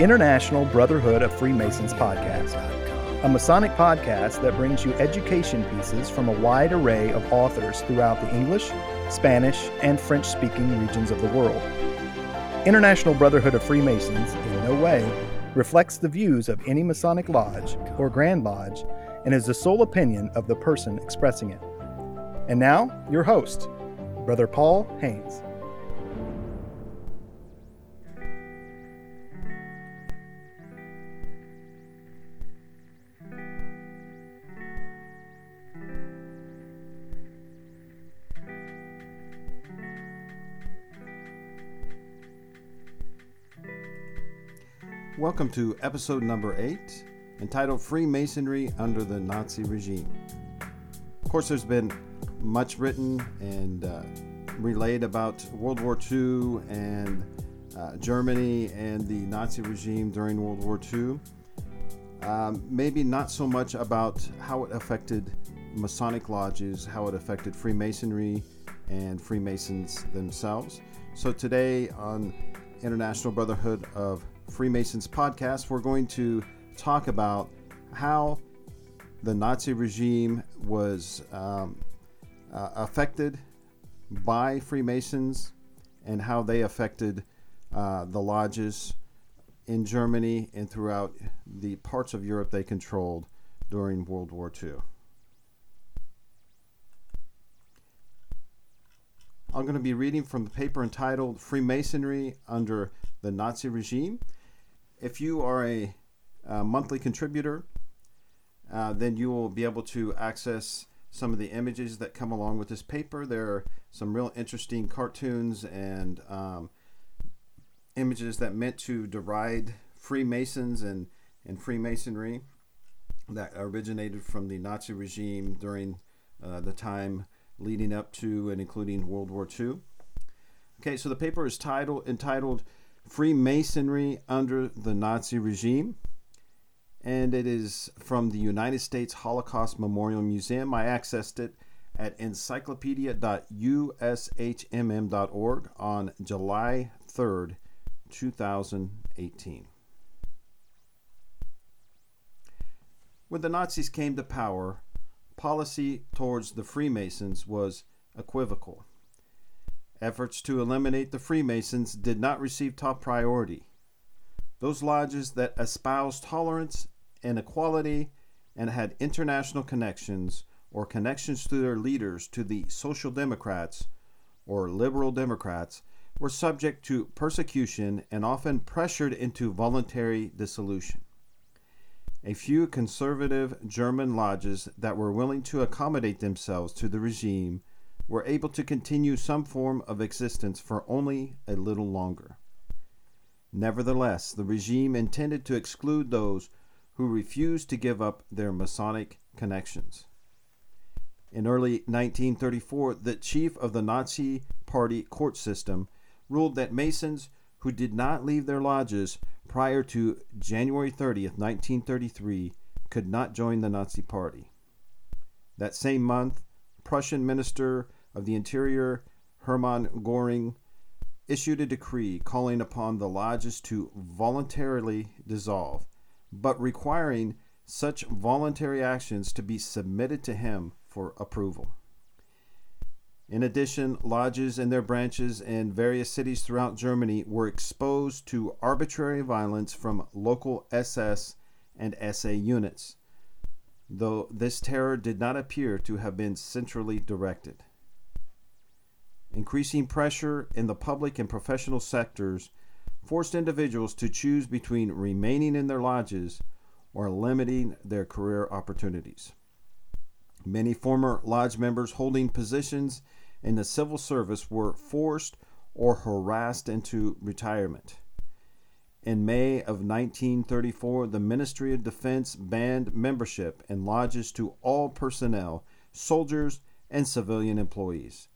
International Brotherhood of Freemasons podcast, a Masonic podcast that brings you education pieces from a wide array of authors throughout the English, Spanish, and French speaking regions of the world. International Brotherhood of Freemasons in no way reflects the views of any Masonic lodge or Grand Lodge and is the sole opinion of the person expressing it. And now, your host, Brother Paul Haynes. Welcome to episode number eight, entitled Freemasonry Under the Nazi Regime. Of course, there's been much written and uh, relayed about World War II and uh, Germany and the Nazi regime during World War II. Um, maybe not so much about how it affected Masonic lodges, how it affected Freemasonry and Freemasons themselves. So, today on International Brotherhood of Freemasons podcast, we're going to talk about how the Nazi regime was um, uh, affected by Freemasons and how they affected uh, the lodges in Germany and throughout the parts of Europe they controlled during World War II. I'm going to be reading from the paper entitled Freemasonry Under the Nazi Regime. If you are a, uh monthly contributor, uh, then you will be able to access some of the images that come along with this paper. There are some real interesting cartoons and um, images that meant to deride Freemasons and, and Freemasonry that originated from the Nazi regime during uh, the time leading up to and including World War II. Okay, so the paper is titled entitled Freemasonry Under the Nazi Regime and it is from the United States Holocaust Memorial Museum. I accessed it at encyclopedia.ushmm.org on July 3rd, 2018. When the Nazis came to power, policy towards the Freemasons was equivocal. Efforts to eliminate the Freemasons did not receive top priority. Those lodges that espoused tolerance and equality and had international connections or connections through their leaders to the Social Democrats or Liberal Democrats were subject to persecution and often pressured into voluntary dissolution. A few conservative German lodges that were willing to accommodate themselves to the regime were able to continue some form of existence for only a little longer. Nevertheless, the regime intended to exclude those who refused to give up their Masonic connections. In early 1934, the chief of the Nazi Party court system ruled that Masons who did not leave their lodges prior to January 30th, 1933, could not join the Nazi Party. That same month, Prussian Minister of the Interior Hermann Göring issued a decree calling upon the lodges to voluntarily dissolve, but requiring such voluntary actions to be submitted to him for approval. In addition, lodges and their branches in various cities throughout Germany were exposed to arbitrary violence from local SS and SA units, though this terror did not appear to have been centrally directed. Increasing pressure in the public and professional sectors forced individuals to choose between remaining in their lodges or limiting their career opportunities. Many former lodge members holding positions in the civil service were forced or harassed into retirement. In May of 1934, the Ministry of Defense banned membership in lodges to all personnel, soldiers, and civilian employees.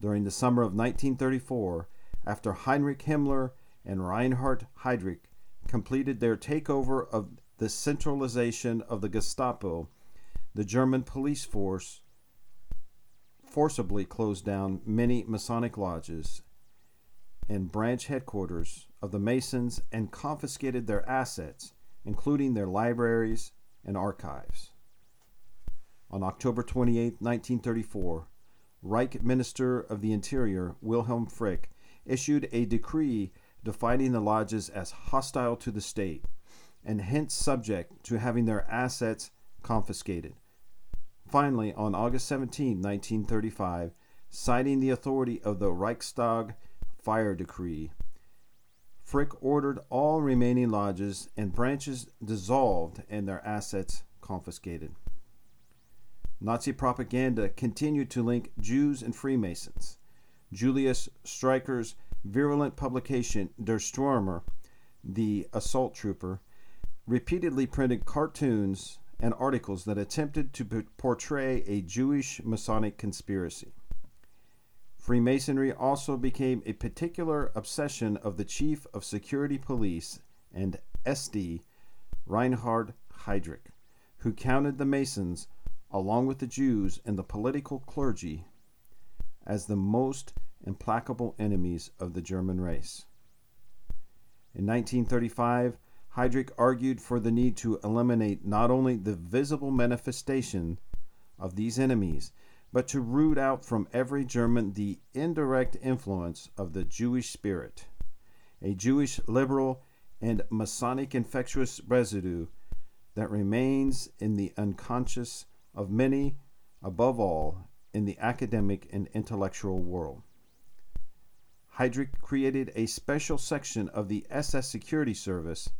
During the summer of 1934, after Heinrich Himmler and Reinhard Heydrich completed their takeover of the centralization of the Gestapo, the German police force forcibly closed down many Masonic lodges and branch headquarters of the Masons and confiscated their assets, including their libraries and archives. On October 28, 1934, Reich Minister of the Interior Wilhelm Frick issued a decree defining the lodges as hostile to the state and hence subject to having their assets confiscated. Finally, on August 17, 1935, citing the authority of the Reichstag fire decree, Frick ordered all remaining lodges and branches dissolved and their assets confiscated. Nazi propaganda continued to link Jews and Freemasons. Julius Streicher's virulent publication, Der Stürmer, the assault trooper, repeatedly printed cartoons and articles that attempted to portray a Jewish Masonic conspiracy. Freemasonry also became a particular obsession of the chief of security police and SD, Reinhard Heydrich, who counted the Masons, along with the Jews and the political clergy, as the most implacable enemies of the German race. In 1935, Heydrich argued for the need to eliminate not only the visible manifestation of these enemies, but to root out from every German the indirect influence of the Jewish spirit, a Jewish liberal and Masonic infectious residue that remains in the unconscious of many, above all, in the academic and intellectual world. Heydrich created a special section of the SS Security Service,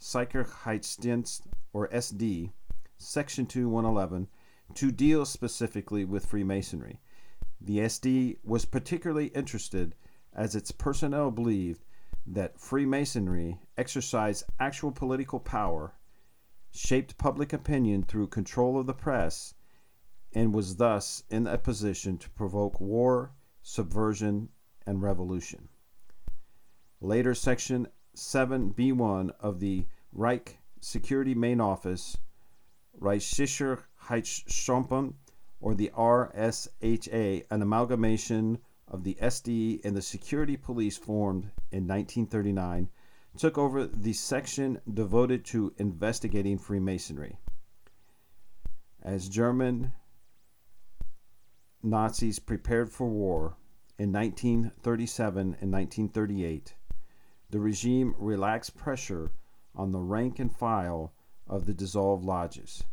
Sicherheitsdienst, or SD, Section 2 111, to deal specifically with Freemasonry. The SD was particularly interested as its personnel believed that Freemasonry exercised actual political power, shaped public opinion through control of the press, and was thus in a position to provoke war, subversion, and revolution. Later, Section 7B1 of the Reich Security Main Office, Heitschampon, or the RSHA, an amalgamation of the SD and the security police formed in 1939, took over the section devoted to investigating Freemasonry. As German Nazis prepared for war in 1937 and 1938, the regime relaxed pressure on the rank and file of the dissolved lodges.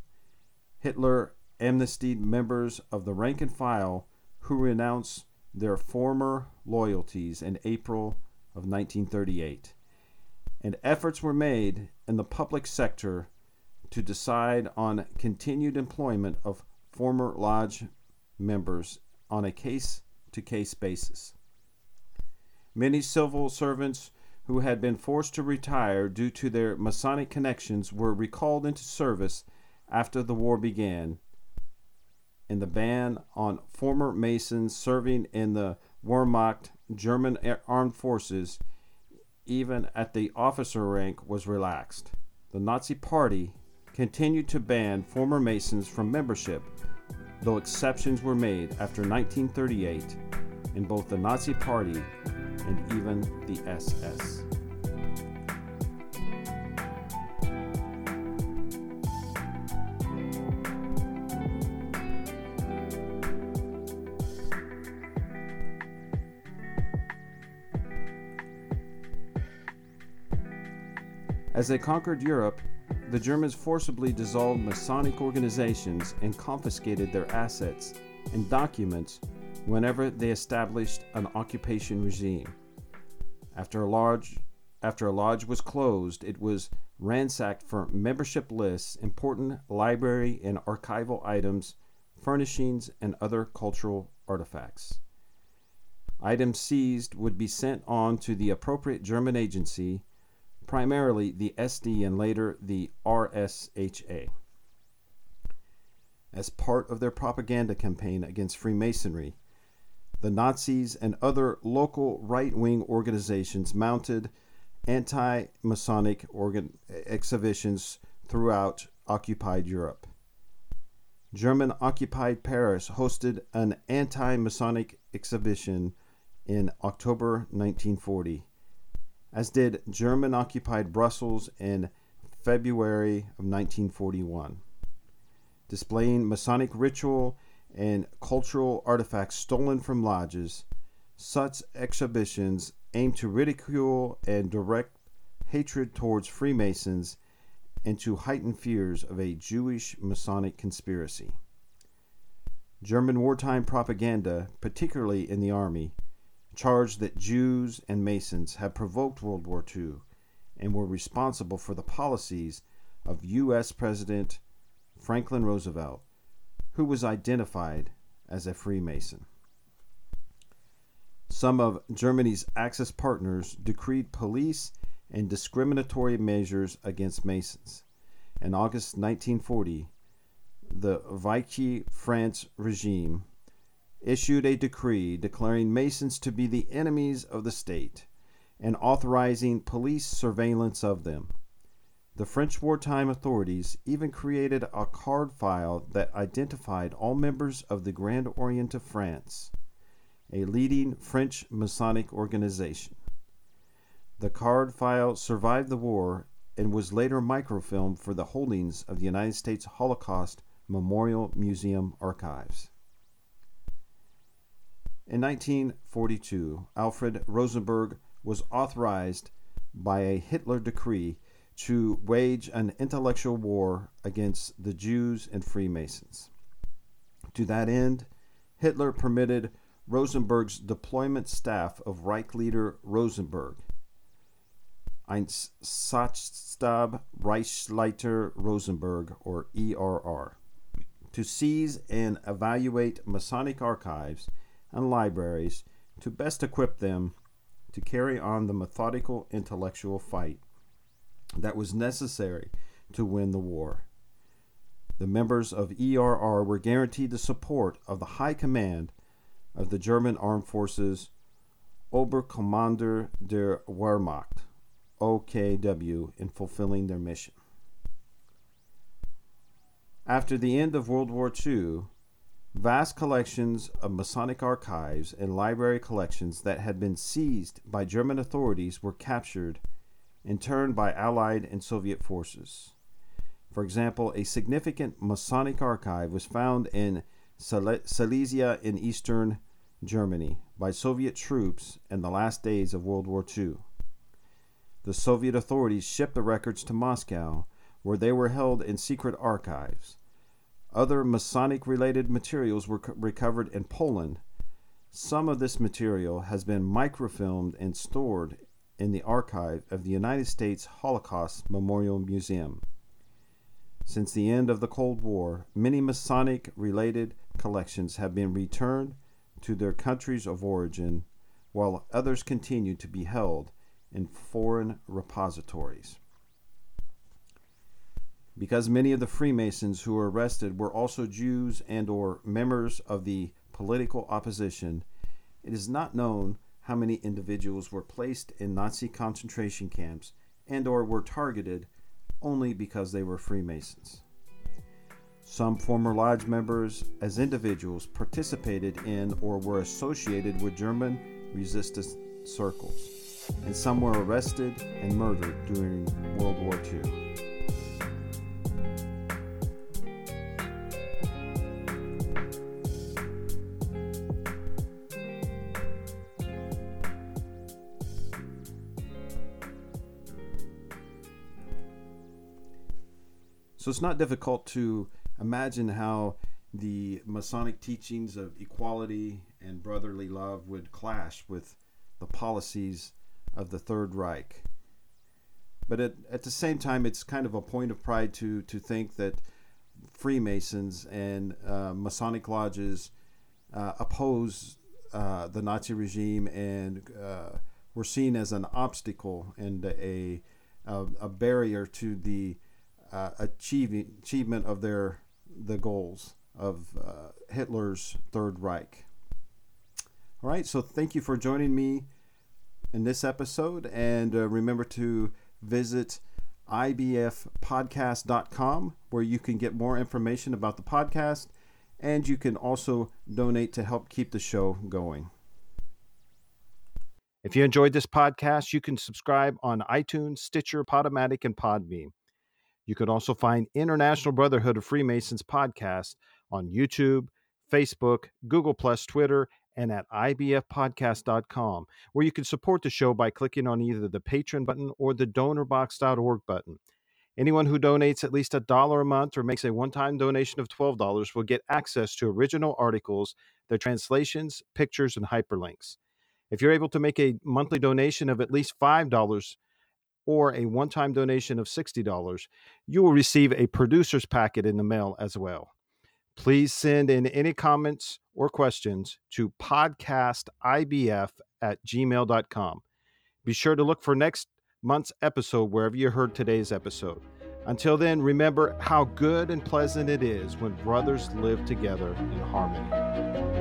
Hitler amnestied members of the rank and file who renounced their former loyalties in April of 1938, and efforts were made in the public sector to decide on continued employment of former lodge members on a case to case basis. Many civil servants who had been forced to retire due to their Masonic connections were recalled into service after the war began, and the ban on former Masons serving in the Wehrmacht German armed forces, even at the officer rank, was relaxed. The Nazi Party continued to ban former Masons from membership, though exceptions were made after 1938 in both the Nazi Party and even the SS. As they conquered Europe, the Germans forcibly dissolved Masonic organizations and confiscated their assets and documents whenever they established an occupation regime. After a lodge, after a lodge was closed, it was ransacked for membership lists, important library and archival items, furnishings, and other cultural artifacts. Items seized would be sent on to the appropriate German agency primarily the SD and later the RSHA. As part of their propaganda campaign against Freemasonry, the Nazis and other local right wing organizations mounted anti Masonic organ- exhibitions throughout occupied Europe. German occupied Paris hosted an anti Masonic exhibition in October 1940, as did German occupied Brussels in February of 1941, displaying Masonic ritual and cultural artifacts stolen from lodges. Such exhibitions aim to ridicule and direct hatred towards Freemasons and to heighten fears of a Jewish Masonic conspiracy. German wartime propaganda, particularly in the army, charged that Jews and Masons had provoked World War II and were responsible for the policies of U.S. President Franklin Roosevelt, who was identified as a Freemason. Some of Germany's Axis partners decreed police and discriminatory measures against Masons. In August 1940, the Vichy France regime issued a decree declaring Masons to be the enemies of the state and authorizing police surveillance of them. The French wartime authorities even created a card file that identified all members of the Grand Orient of France, a leading French Masonic organization. The card file survived the war and was later microfilmed for the holdings of the United States Holocaust Memorial Museum archives. In 1942, Alfred Rosenberg was authorized by a Hitler decree to wage an intellectual war against the Jews and Freemasons. To that end, Hitler permitted Rosenberg's deployment staff of Reich leader Rosenberg Einsatzstab Reichsleiter Rosenberg, or ERR, to seize and evaluate Masonic archives and libraries to best equip them to carry on the methodical intellectual fight that was necessary to win the war. The members of ERR were guaranteed the support of the High Command of the German Armed Forces Oberkommando der Wehrmacht OKW in fulfilling their mission. After the end of World War II, vast collections of Masonic archives and library collections that had been seized by German authorities were captured in turn by Allied and Soviet forces. For example, a significant Masonic archive was found in Silesia in eastern Germany by Soviet troops in the last days of World War II. The Soviet authorities shipped the records to Moscow, where they were held in secret archives. Other Masonic related materials were recovered in Poland. Some of this material has been microfilmed and stored in the archive of the United States Holocaust Memorial Museum. Since the end of the Cold War, many Masonic related collections have been returned to their countries of origin, while others continue to be held in foreign repositories. Because many of the Freemasons who were arrested were also Jews and or members of the political opposition, it is not known how many individuals were placed in Nazi concentration camps and or were targeted only because they were Freemasons. Some former lodge members as individuals participated in or were associated with German resistance circles and some were arrested and murdered during World War II. So it's not difficult to imagine how the Masonic teachings of equality and brotherly love would clash with the policies of the Third Reich. But at, at the same time, it's kind of a point of pride to, to think that Freemasons and uh, Masonic lodges uh, oppose uh, the Nazi regime and uh, were seen as an obstacle and a, a, a barrier to the uh, achieving, achievement of their the goals of uh, Hitler's Third Reich. All right, so thank you for joining me in this episode. And uh, remember to visit ibfpodcast.com, where you can get more information about the podcast and you can also donate to help keep the show going. If you enjoyed this podcast, you can subscribe on iTunes, Stitcher, Podomatic, and Podbean. You can also find International Brotherhood of Freemasons podcast on YouTube, Facebook, Google Plus, Twitter, and at ibfpodcast.com, where you can support the show by clicking on either the Patreon button or the donorbox.org button. Anyone who donates at least a dollar a month or makes a one time donation of $12 will get access to original articles, their translations, pictures, and hyperlinks. If you're able to make a monthly donation of at least $5 or a one time donation of $60, you will receive a producer's packet in the mail as well. Please send in any comments or questions to podcastibf at gmail.com. Be sure to look for next month's episode wherever you heard today's episode. Until then, remember how good and pleasant it is when brothers live together in harmony.